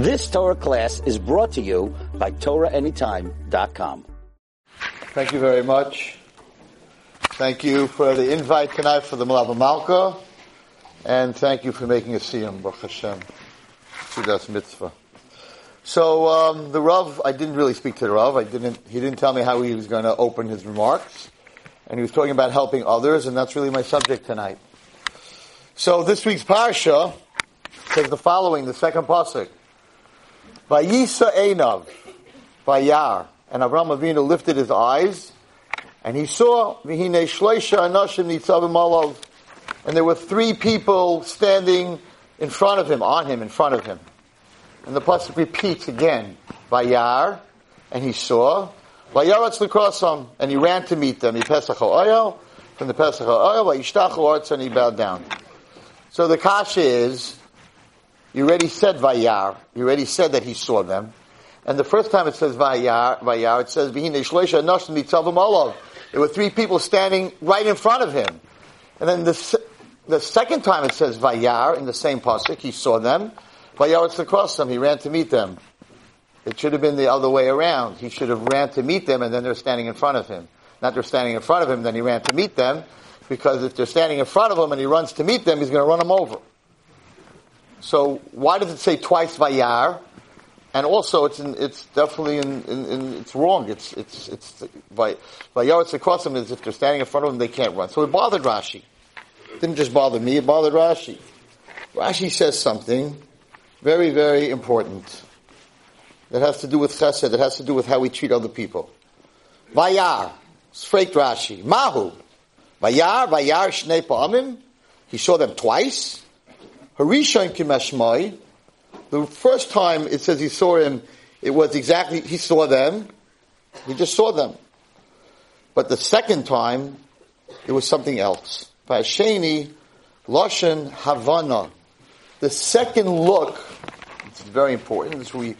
This Torah class is brought to you by TorahAnytime.com. Thank you very much. Thank you for the invite tonight for the Malava Malka, and thank you for making a siyum, Baruch Hashem, Seudas Mitzvah. So um, the Rav, I didn't really speak to the Rav. I didn't. He didn't tell me how he was going to open his remarks, and he was talking about helping others, and that's really my subject tonight. So this week's parsha says the following: the second pasuk, Vayisa Einav, Vayar, and Avram Avinu lifted his eyes, and he saw Vihine Shleisha Anashim Nitzavim Alav, and there were three people standing in front of him, on him, in front of him. And the pasuk repeats again, Vayar, and he saw, Vayaratz Likrosam, and he ran to meet them. He Pesach Oyel, from the Pesach Oyel, Vayishtachu Arts, and he bowed down. So the kasha is, you already said Vayar. You already said that he saw them. And the first time it says Vayar, Vayar, it says Vihine Shleisha Nashim Nitzavim Olav. There were three people standing right in front of him. And then the, the second time it says Vayar in the same pasuk, he saw them. Vayar it's across them. He ran to meet them. It should have been the other way around. He should have ran to meet them and then they're standing in front of him. Not they're standing in front of him, then he ran to meet them. Because if they're standing in front of him and he runs to meet them, he's going to run them over. So why does it say twice Vayar? And also, it's in, it's definitely in, in, in, it's wrong. It's it's it's by Yaretz across them is if they're standing in front of them, they can't run. So it bothered Rashi. It didn't just bother me; it bothered Rashi. Rashi says something very very important that has to do with chesed. That has to do with how we treat other people. Vayar, straight Rashi. Mahu, Vayar, Vayar shnei pa'amim. He saw them twice. Harishon kimashmai. The first time it says he saw him, it was exactly, he saw them. He just saw them. But the second time, it was something else. Vasheni, Loshen Havana. The second look, it's very important. We,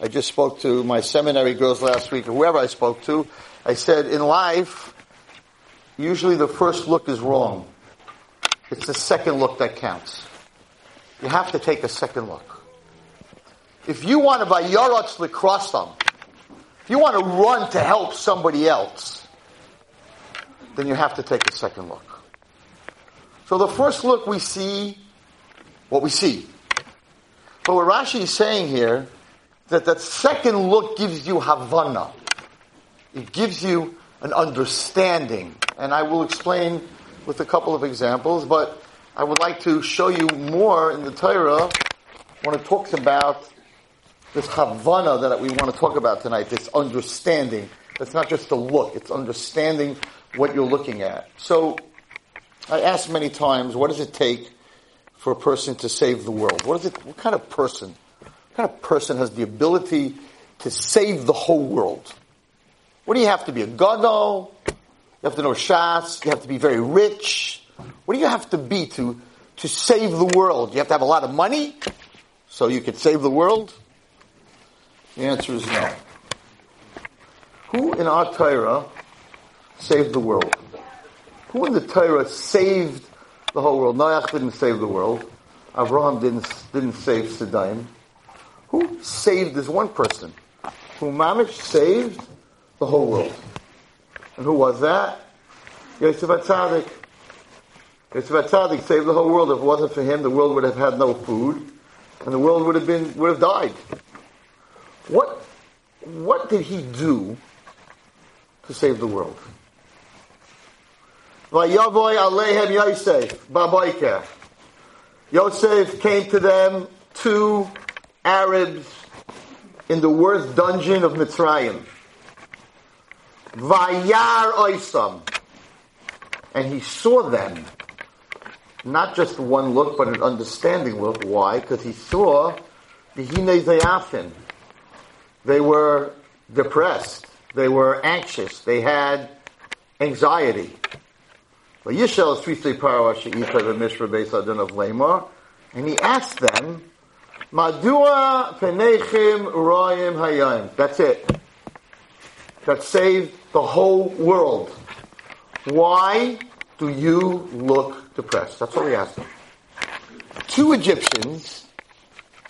I just spoke to my seminary girls last week, or whoever I spoke to. I said, in life, usually the first look is wrong. It's the second look that counts. You have to take a second look. If you want to buy yaratz likrasam, if you want to run to help somebody else, then you have to take a second look. So the first look we see what we see. But what Rashi is saying here, that that second look gives you Havana. It gives you an understanding. And I will explain with a couple of examples, but I would like to show you more in the Torah when it talks about this Havana that we want to talk about tonight, this understanding. It's not just a look, it's understanding what you're looking at. So, I asked many times, what does it take for a person to save the world? What is it, what kind of person, what kind of person has the ability to save the whole world? What do you have to be? A gadol? You have to know Shas? You have to be very rich? What do you have to be to, to save the world? You have to have a lot of money so you could save the world? The answer is no. Who in our Torah saved the world? Who in the Torah saved the whole world? Noach didn't save the world. Abraham didn't, didn't save Sodom. Who saved this one person? Who Mamish saved the whole world. And who was that? Yosef Atzadik. Yosef Atzadik saved the whole world. If it wasn't for him, the world would have had no food, and the world would have been would have died. What, what did he do to save the world? Yosef. Yosef came to them, two Arabs in the worst dungeon of Mitzrayim. Vayar Oisam. And he saw them. Not just one look, but an understanding look. Why? Because he saw the. They were depressed. They were anxious. They had anxiety. And he asked them, Madua penechim urayim hayayim. That's it. That saved the whole world. Why do you look depressed? That's what we asked them. Two Egyptians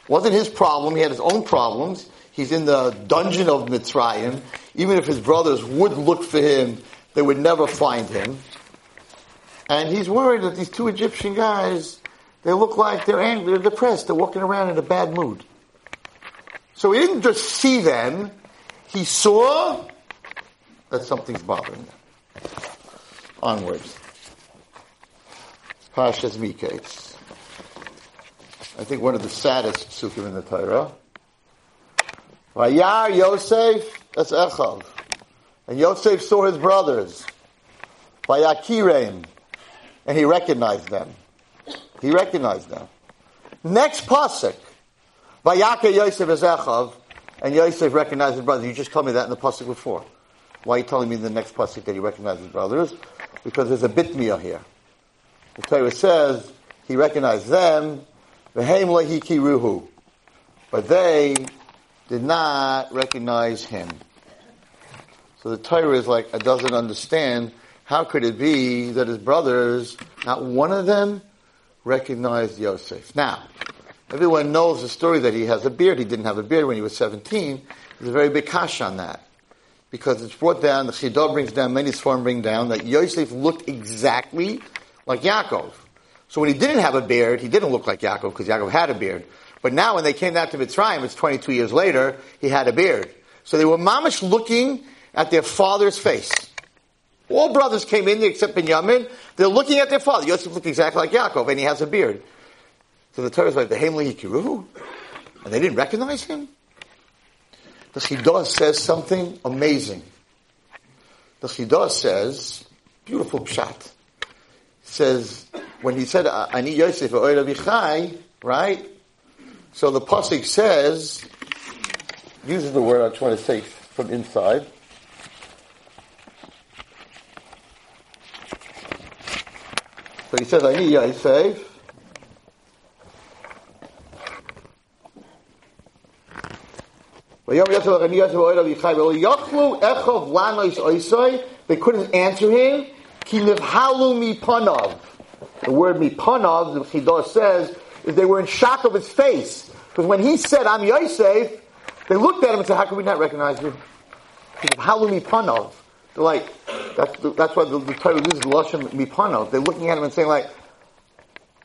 Wasn't his problem. He had his own problems. He's in the dungeon of Mitzrayim. Even if his brothers would look for him, they would never find him. And he's worried that these two Egyptian guys, they look like they're angry, they're depressed, they're walking around in a bad mood. So he didn't just see them, he saw that something's bothering them. Onwards. Parshas Miketz. I think one of the saddest psukim in the Torah. Vayar Yosef, that's Echav. And Yosef saw his brothers. Vayakireim. And he recognized them. He recognized them. Next pasuk. Vayaka Yosef is Echav. And Yosef recognized his brothers. You just told me that in the pasuk before. Why are you telling me in the next pasuk that he recognized his brothers? Because there's a bitmiyah here. The Torah says he recognized them, v'heim lehi but they did not recognize him. So the Torah is like, it doesn't understand how could it be that his brothers, not one of them, recognized Yosef. Now, everyone knows the story that he has a beard. He didn't have a beard when he was 17. There's a very big kash on that because it's brought down, the Chidah brings down, many Sforim bring down, that Yosef looked exactly like Yaakov. So when he didn't have a beard, he didn't look like Yaakov because Yaakov had a beard. But now when they came down to Mitzrayim, it's 22 years later, he had a beard. So they were mamish looking at their father's face. All brothers came in except Benjamin. They're looking at their father. Yosef looked exactly like Yaakov, and he has a beard. So the Torah is like, the Hemli Hikiruhu? And they didn't recognize him? the Chidah says something amazing. The Chidah says, beautiful pshat, says, when he said, "I Ani Yosef Vichai, right? So the Pasik says, uses the word I'm trying to say from inside. So he says, "I Ani Yosef, They couldn't answer him. The word mipanav, the Chidah says, is they were in shock of his face. Because when he said, I'm Yosef, they looked at him and said, how can we not recognize you? Halu mipanav. They're like, that's, that's why the, the Torah uses Lashon mipanav. They're looking at him and saying like,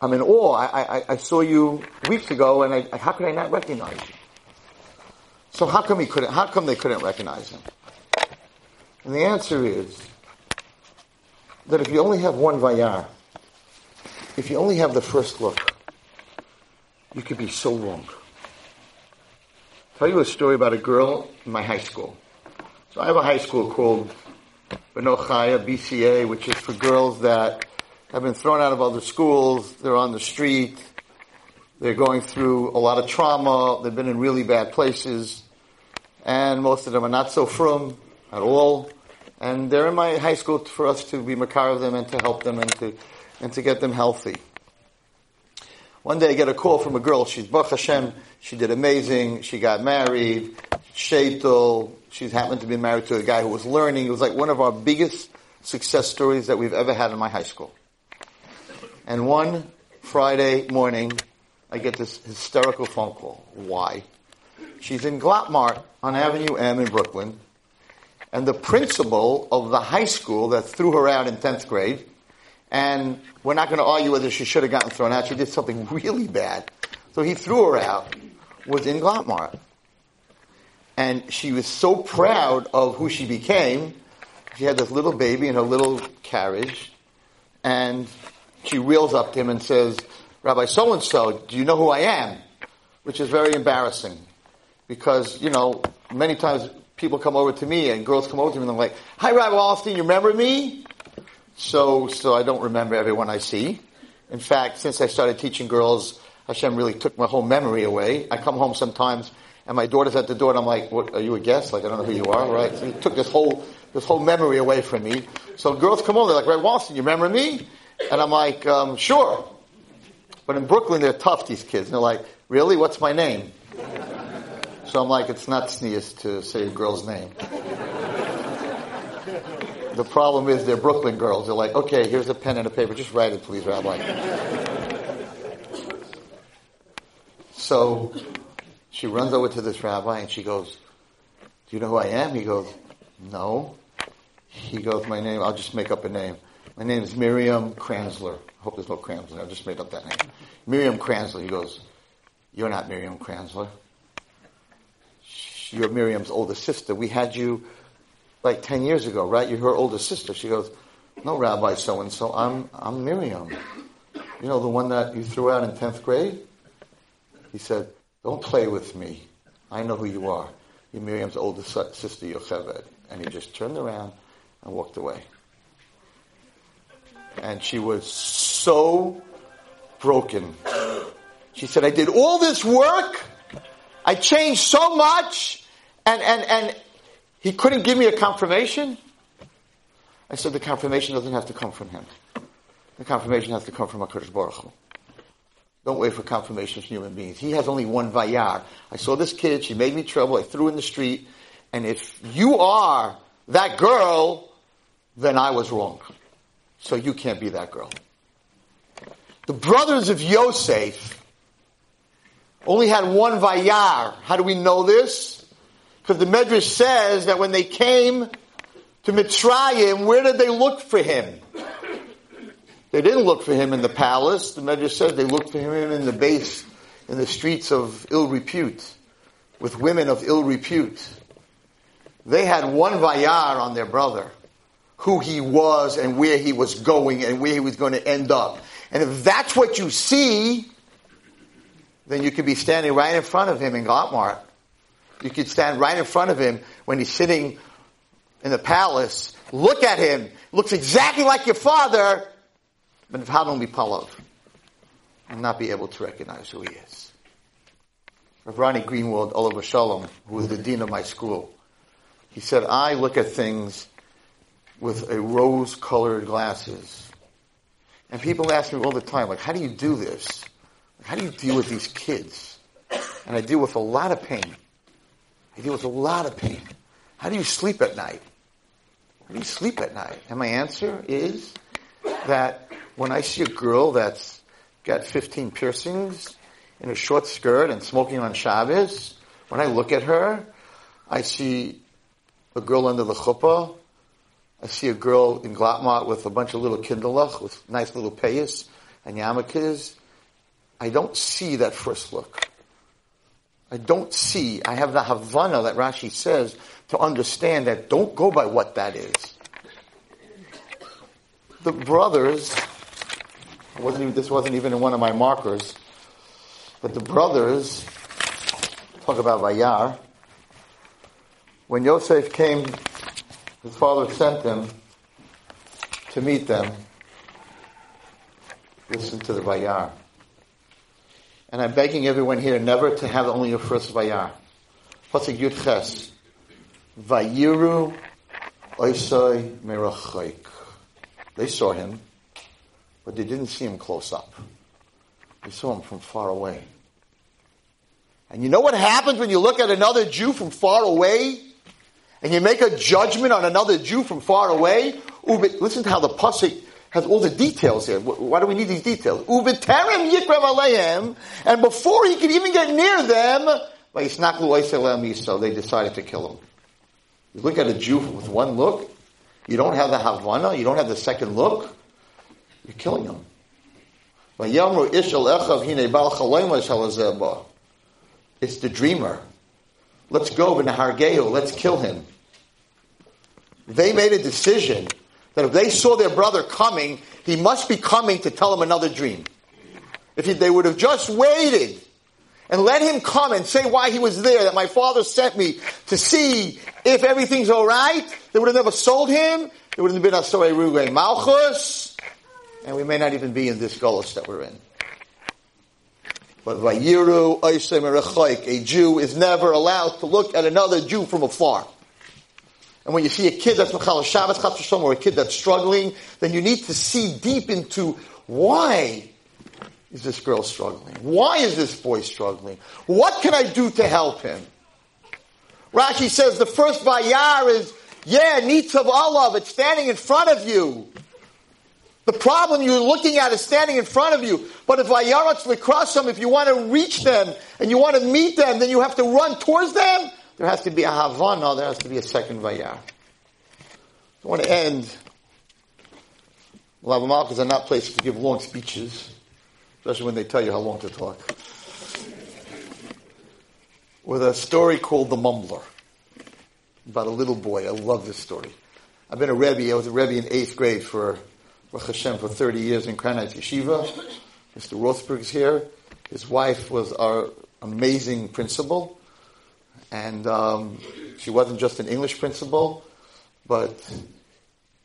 I'm in awe. I, I, I saw you weeks ago and I, how could I not recognize you? So how come he couldn't? How come they couldn't recognize him? And the answer is that if you only have one vayar, if you only have the first look, you could be so wrong. I'll tell you a story about a girl in my high school. So I have a high school called Bnos Chaya BCA, which is for girls that have been thrown out of other schools. They're on the street. They're going through a lot of trauma. They've been in really bad places and most of them are not so frum at all. And they're in my high school for us to be makar of them and to help them and to and to get them healthy. One day I get a call from a girl. She's Baruch Hashem. She did amazing. She got married. Shaitel. She's happened to be married to a guy who was learning. It was like one of our biggest success stories that we've ever had in my high school. And one Friday morning, I get this hysterical phone call. Why? She's in Glattmart on Avenue M in Brooklyn. And the principal of the high school that threw her out in 10th grade, and we're not going to argue whether she should have gotten thrown out, she did something really bad. So he threw her out, was in Glattmart. And she was so proud of who she became. She had this little baby in her little carriage, and she wheels up to him and says, Rabbi so and so, do you know who I am? Which is very embarrassing because, you know, many times people come over to me and girls come over to me and they're like, hi, Rabbi Wallerstein, you remember me? So, so I don't remember everyone I see. In fact, since I started teaching girls, Hashem really took my whole memory away. I come home sometimes and my daughter's at the door and I'm like, what, are you a guest? Like, I don't know who you are, right? So he took this whole, this whole memory away from me. So girls come over, they're like, Rabbi Wallerstein, you remember me? And I'm like, um, sure. But in Brooklyn, they're tough, these kids. And they're like, really? What's my name? So I'm like, it's not tznius to say a girl's name. the problem is they're Brooklyn girls. They're like, okay, here's a pen and a paper. Just write it, please, Rabbi. So she runs over to this rabbi and she goes, Do you know who I am? He goes, No. He goes, My name, I'll just make up a name. My name is Miriam Kranzler. I hope there's no Kranzler. I just made up that name. Miriam Kranzler. He goes, You're not Miriam Kranzler. You're Miriam's older sister. We had you like 10 years ago, right? You're her older sister. She goes, No, Rabbi so and so. I'm, I'm Miriam. You know, the one that you threw out in 10th grade? He said, Don't play with me. I know who you are. You're Miriam's older sister, Yocheved. And he just turned around and walked away. And she was so broken. She said, I did all this work. I changed so much. And, and, and he couldn't give me a confirmation. I said, the confirmation doesn't have to come from him. The confirmation has to come from HaKadosh Baruch Hu. Don't wait for confirmation from human beings. He has only one vayar. I saw this kid, she made me trouble, I threw in the street, and if you are that girl, then I was wrong. So you can't be that girl. The brothers of Yosef only had one vayar. How do we know this? Because the Medrash says that when they came to Mitzrayim, where did they look for him? They didn't look for him in the palace. The Medrash says they looked for him in the base, in the streets of ill repute, with women of ill repute. They had one vayar on their brother, who he was and where he was going and where he was going to end up. And if that's what you see, then you could be standing right in front of him in Glattmart. You could stand right in front of him when he's sitting in the palace. Look at him. Looks exactly like your father, but how don't we Palov and not be able to recognize who he is? Rav Ronnie Greenwald, alav hashalom, who was the dean of my school, he said, I look at things with a rose-colored glasses. And people ask me all the time, like, how do you do this? How do you deal with these kids? And I deal with a lot of pain. I deal with a lot of pain. How do you sleep at night? How do you sleep at night? And my answer is that when I see a girl that's got 15 piercings in a short skirt and smoking on Shabbos, when I look at her, I see a girl under the chuppah. I see a girl in Glattmart with a bunch of little kindlech with nice little payas and yarmulkes. I don't see that first look. I don't see, I have the Havana that Rashi says to understand that don't go by what that is. The brothers wasn't even, this wasn't even in one of my markers. But the brothers, talk about Vayar, when Yosef came, his father sent him to meet them. Listen to the Vayar. And I'm begging everyone here never to have only your first Vayar. Pasuk Yud Ches. Vayiru Oisai Merachaik. They saw him but they didn't see him close up. They saw him from far away. And you know what happens when you look at another Jew from far away? And you make a judgment on another Jew from far away? Listen to how the Pasuk has all the details here. Why do we need these details? Ubeterem yikrav aleim, and before he could even get near them, so they decided to kill him. You look at a Jew with one look, you don't have the Havana, you don't have the second look, you're killing him. It's the dreamer. Let's go Hargeo. Let's kill him. They made a decision that if they saw their brother coming, he must be coming to tell them another dream. If he, they would have just waited and let him come and say why he was there, that my father sent me to see if everything's alright, they would have never sold him. There would have been a Sorei Ruge Malchus and we may not even be in this gullus that we're in. But Vayiru a Jew is never allowed to look at another Jew from afar. And when you see a kid that's Machal Shabbos or a kid that's struggling, then you need to see deep into why is this girl struggling? Why is this boy struggling? What can I do to help him? Rashi says the first Vayar is, yeah, Nitzav Olav, it's standing in front of you. The problem you're looking at is standing in front of you. But if Vayaratz Likrasam, if you want to reach them and you want to meet them, then you have to run towards them. There has to be a Havana, there has to be a second Vayar. I want to end. Lava Malkas are not places to give long speeches, especially when they tell you how long to talk. With a story called The Mumbler, about a little boy. I love this story. I've been a Rebbe, I was a Rebbe in eighth grade for Baruch Hashem for 30 years in Heights Yeshiva. Mr. Rothberg is here. His wife was our amazing principal. And um, she wasn't just an English principal, but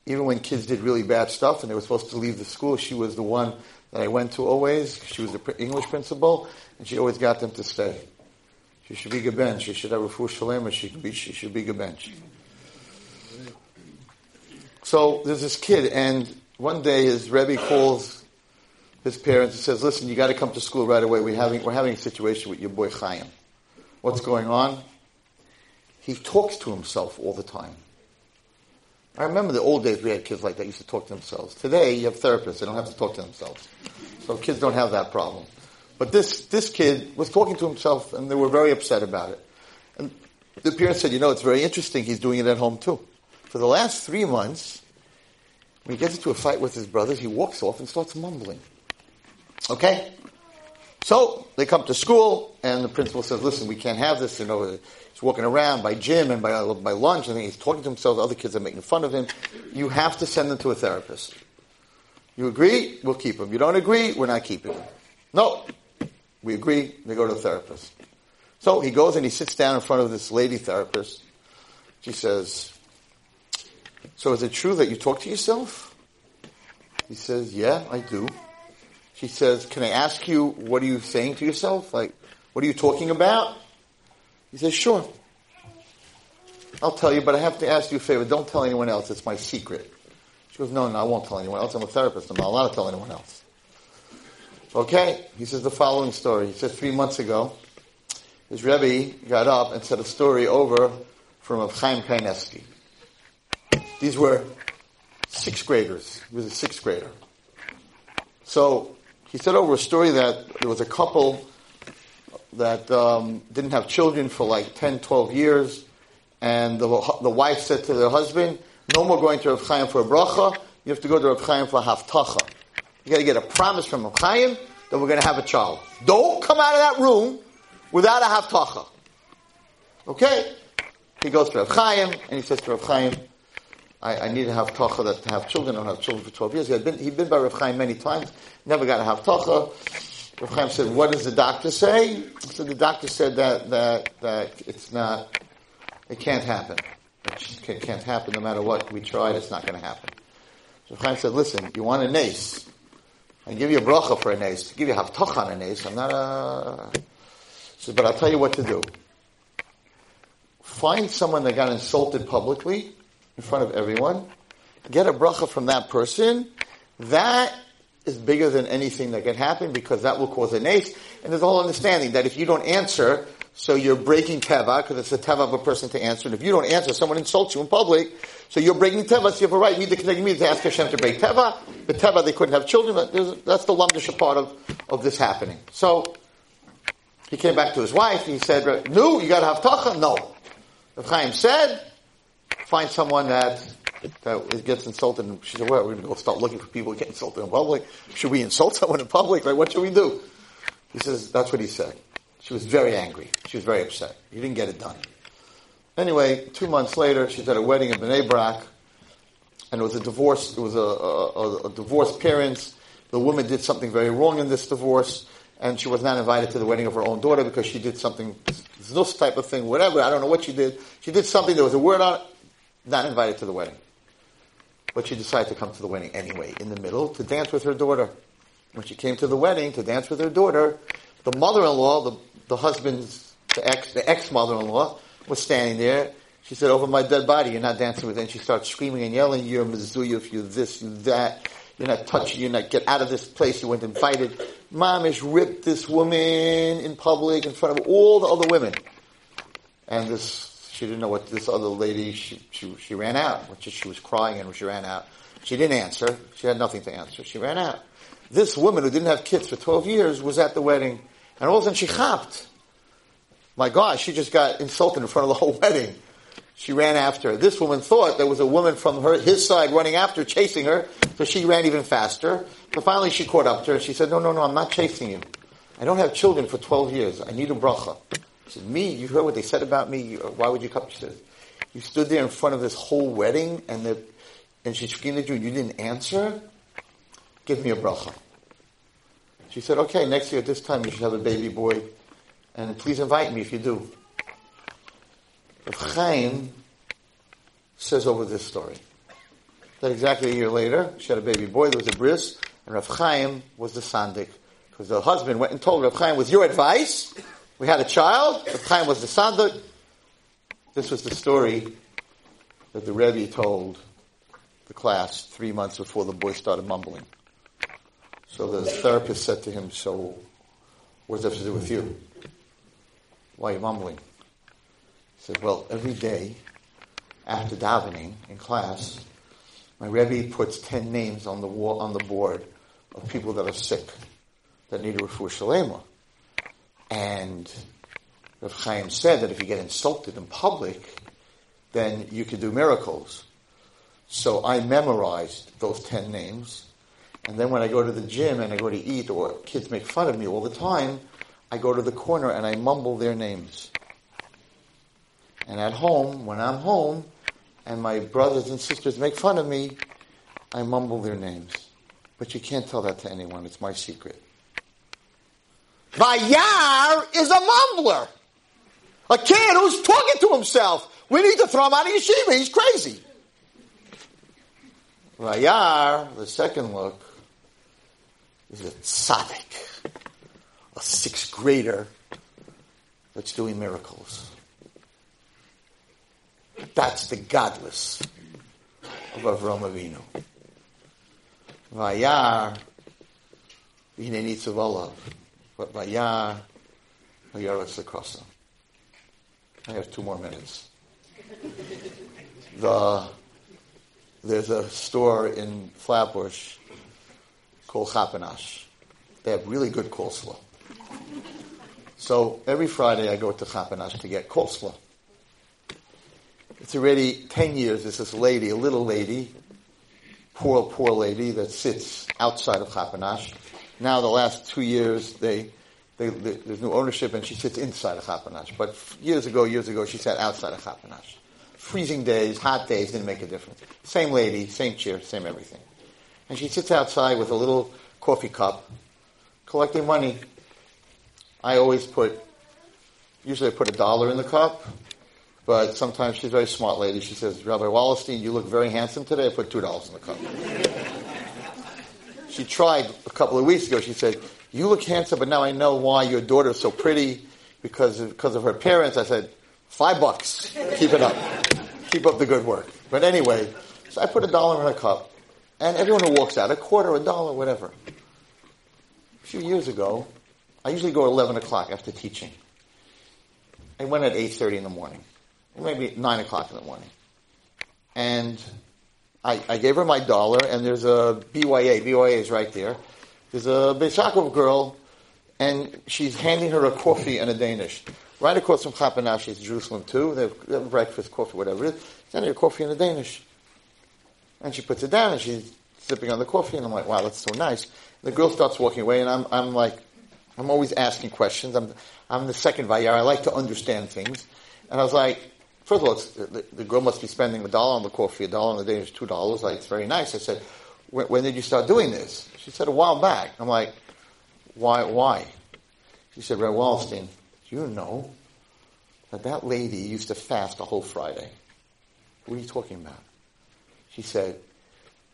even when kids did really bad stuff and they were supposed to leave the school, she was the one that I went to always. She was the English principal, and she always got them to stay. She should be bench. She should have a full shalem, she should be, she should be bench. So there's this kid, and one day his Rebbe calls his parents and says, listen, you got to come to school right away. We're having, we're having a situation with your boy Chaim. What's going on? He talks to himself all the time. I remember the old days we had kids like that used to talk to themselves. Today you have therapists, they don't have to talk to themselves. So kids don't have that problem. But this, this kid was talking to himself and they were very upset about it. And the parents said, you know, it's very interesting, he's doing it at home too. For the last three months, when he gets into a fight with his brothers, he walks off and starts mumbling. Okay? So they come to school, and the principal says, "Listen, we can't have this. You know, he's walking around by gym and by by lunch, and he's talking to himself. Other kids are making fun of him. You have to send him to a therapist. You agree? We'll keep him. You don't agree? We're not keeping him. No, we agree. They go to the therapist. So he goes and he sits down in front of this lady therapist. She says, so is it true that you talk to yourself? He says, yeah, I do. She says, can I ask you, what are you saying to yourself? Like, what are you talking about? He says, sure. I'll tell you, but I have to ask you a favor. Don't tell anyone else. It's my secret. She goes, no, no, I won't tell anyone else. I'm a therapist. I'm not allowed to tell anyone else. Okay. He says the following story. He says three months ago, his Rebbe got up and said a story over from a Chaim Kanievsky. These were sixth graders. He was a sixth grader. So he said over a story that there was a couple that um, didn't have children for like 10, 12 years, and the, the wife said to their husband, no more going to Rav Chaim for a bracha, you have to go to Rav Chaim for a haftacha. You gotta get a promise from Rav Chaim that we're gonna have a child. Don't come out of that room without a haftacha. Okay? He goes to Rav Chaim, and he says to Rav Chaim, I, I need to have tacha that to have children. I don't have children for 12 years. He had been, he'd been by Rav Chaim many times, never got to have tacha. Rav Chaim said, what does the doctor say? So the doctor said that, that, that it's not, it can't happen. It can't happen no matter what. We tried, it's not going to happen. So Rav Chaim said, listen, you want a nace. I give you a bracha for a nace. To give you a haftacha on a nace, I'm not a... Said, but I'll tell you what to do. Find someone that got insulted publicly in front of everyone, get a bracha from that person, that is bigger than anything that can happen because that will cause an ace. And there's a whole understanding that if you don't answer, so you're breaking teva because it's the teva of a person to answer. And if you don't answer, someone insults you in public, so you're breaking teva. So you have a right, me to me to ask Hashem to break teva. The teva they couldn't have children. That's the lumdish part of of this happening. So he came back to his wife. He said, "No, you got to have tacha." No, Rav Chaim said find someone that that gets insulted, and she said, "Well, we're going to go start looking for people who get insulted in public. Should we insult someone in public? Like, what should we do?" He says, "That's what he said." She was very angry. She was very upset. He didn't get it done. Anyway, two months later, she's at a wedding in Bnei Brak, and it was a divorce. It was a, a, a divorced parents. The woman did something very wrong in this divorce, and she was not invited to the wedding of her own daughter because she did something, this type of thing, whatever. I don't know what she did. She did something. There was a word on it not invited to the wedding. But she decided to come to the wedding anyway, in the middle, to dance with her daughter. When she came to the wedding to dance with her daughter, the mother-in-law, the, the husband's, the ex, the ex-mother-in-law, was standing there. She said, over my dead body, you're not dancing with it. And she starts screaming and yelling, you're Mizuyev, you're this, you're that. You're not touching, you're not, get out of this place. You weren't invited. Mamish ripped this woman in public in front of all the other women. And this She didn't know what this other lady, she, she, she ran out. She was crying and she ran out. She didn't answer. She had nothing to answer. She ran out. This woman who didn't have kids for 12 years was at the wedding. And all of a sudden she hopped. My God, she just got insulted in front of the whole wedding. She ran after her. This woman thought there was a woman from her, his side running after, chasing her, so she ran even faster. But finally she caught up to her. And she said, no, no, no, I'm not chasing you. I don't have children for 12 years. I need a bracha. Said, me? You heard what they said about me? Why would you come? She said, you stood there in front of this whole wedding and the, and she screamed at you and you didn't answer? Give me a bracha. She said, okay, next year at this time you should have a baby boy and please invite me if you do. Rav Chaim says over this story that exactly a year later, she had a baby boy, there was a bris, and Rav Chaim was the sandik. Because the husband went and told Rav Chaim, with your advice, we had a child, The Chaim was the sandik. This was the story that the Rebbe told the class three months before the boy started mumbling. So the therapist said to him, so what does that have to do with you? Why are you mumbling? He said, well, every day after davening in class, my Rebbe puts 10 names on the wall, on the board of people that are sick, that need a refuah shalema. And Rav Chaim said that if you get insulted in public, then you could do miracles. So I memorized those 10 names. And then when I go to the gym and I go to eat or kids make fun of me all the time, I go to the corner and I mumble their names. And at home, when I'm home, and my brothers and sisters make fun of me, I mumble their names. But you can't tell that to anyone. It's my secret. Vayar is a mumbler. A kid who's talking to himself. We need to throw him out of yeshiva. He's crazy. Vayar, the second look, is a tzaddik, a sixth grader that's doing miracles. That's the gadlus of Avram Avinu. Vayar, Vine Nitzav but Vayar, Vayaretz Lekrosa. I have two more minutes. The, there's a store in Flatbush called Chap-a-Nosh. They have really good coleslaw. So every Friday I go to Chap-a-Nosh to get coleslaw. It's already 10 years, there's this lady, a little lady, poor, poor lady that sits outside of Chap-a-Nosh. Now the last two years, they, they, they, there's new ownership and she sits inside of Chap-a-Nosh. But years ago, years ago, she sat outside of Chap-a-Nosh. Freezing days, hot days, didn't make a difference. Same lady, same chair, same everything. And she sits outside with a little coffee cup, collecting money. I always put, usually I put a dollar in the cup, but sometimes she's a very smart lady. She says, Rabbi Wallerstein, you look very handsome today. I put two dollars in the cup. She tried a couple of weeks ago. She said, you look handsome, but now I know why your daughter's so pretty because of, because of her parents. I said, five bucks. Keep it up. Keep up the good work. But anyway, so I put a dollar in her cup. And everyone who walks out, a quarter, a dollar, whatever. A few years ago, I usually go at 11 o'clock after teaching. I went at 8.30 in the morning maybe nine o'clock in the morning. And I, I gave her my dollar, and there's a BYA. BYA is right there. There's a Bais Yaakov girl, and she's handing her a coffee and a Danish. Right across from Chap-a-Nosh is Jerusalem too. They have, they have breakfast, coffee, whatever it is. Sending her a coffee and a Danish. And she puts it down, and she's sipping on the coffee, and I'm like, wow, that's so nice. The girl starts walking away, and I'm, I'm like, I'm always asking questions. I'm, I'm the second Vayar. I like to understand things. And I was like, First of all, the, the, girl must be spending a dollar on the coffee, a dollar on the Danish, two dollars. Like it's very nice. I said, when, when, did you start doing this? She said a while back. I'm like, why? Why? She said, Red Wallerstein, do you know that that lady used to fast a whole Friday? What are you talking about? She said,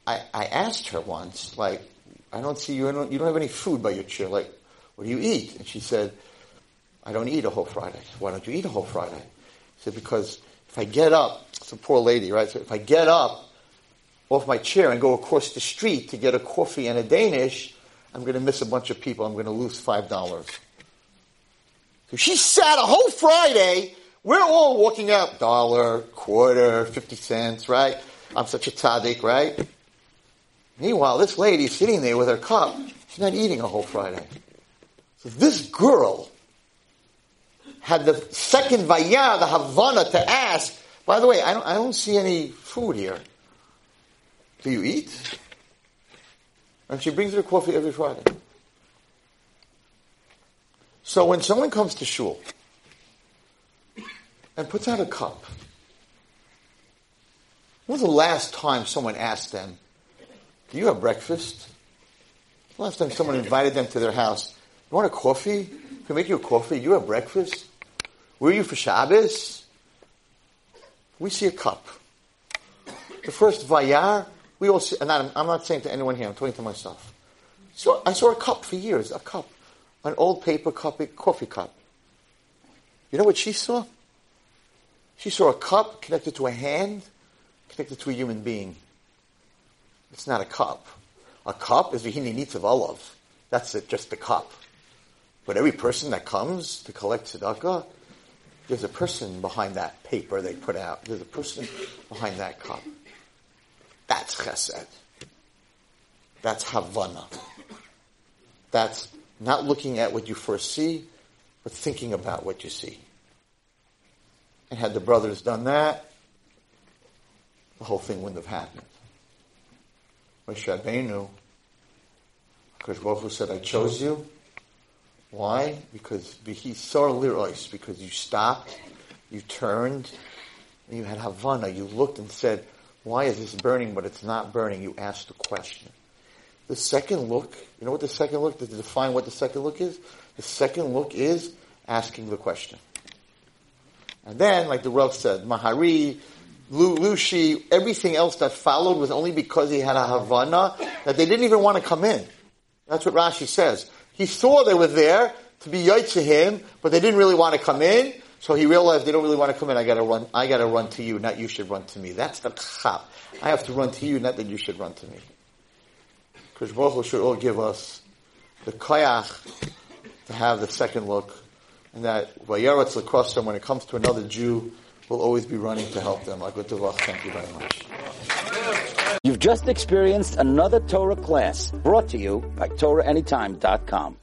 I, I asked her once, like, I don't see you, you don't have any food by your chair. Like, what do you eat? And she said, I don't eat a whole Friday. Why don't you eat a whole Friday? Said, because if I get up, it's a poor lady, right? So if I get up off my chair and go across the street to get a coffee and a Danish, I'm going to miss a bunch of people. I'm going to lose five dollars. So she sat a whole Friday We're all walking out, dollar, quarter, 50 cents, right? I'm such a tzaddik, right? Meanwhile, this lady's sitting there with her cup. She's not eating a whole Friday. So this girl had the second vayar, the Havana, to ask, by the way, I don't, I don't see any food here. Do you eat? And she brings her coffee every Friday. So when someone comes to shul and puts out a cup, when was the last time someone asked them, do you have breakfast? The last time someone invited them to their house, you want a coffee? Can we make you a coffee? You have breakfast? Where are you for Shabbos? We see a cup. The first vayar, we all see, and I'm, not saying to anyone here, I'm talking to myself. So I saw a cup for years, a cup. An old paper cup, a coffee cup. You know what she saw? She saw a cup connected to a hand, connected to a human being. It's not a cup. A cup is vihini nitzav olav. That's it, just the cup. But every person that comes to collect tzedakah, there's a person behind that paper they put out. There's a person behind that cup. That's chesed. That's havana. That's not looking at what you first see, but thinking about what you see. And had the brothers done that, the whole thing wouldn't have happened. Moshe Rabbeinu, because Baruch said, I chose you. Why? Because he saw lirois, because you stopped, you turned, and you had Havana. You looked and said, why is this burning but it's not burning? You asked the question. The second look, you know what the second look, to define what the second look is? The second look is asking the question. And then, like the Rav said, Mahari, Lushi, everything else that followed was only because he had a Havana that they didn't even want to come in. That's what Rashi says. He saw they were there to be to him, but they didn't really want to come in. So he realized they don't really want to come in. I gotta run. I gotta run to you, not you should run to me. That's the chap. I have to run to you, not that you should run to me. Because Baruch should all give us the koyach to have the second look, and that vayaretz lakrosam when it comes to another Jew, will always be running to help them. Thank you very much. You've just experienced another Torah class brought to you by TorahAnytime.com.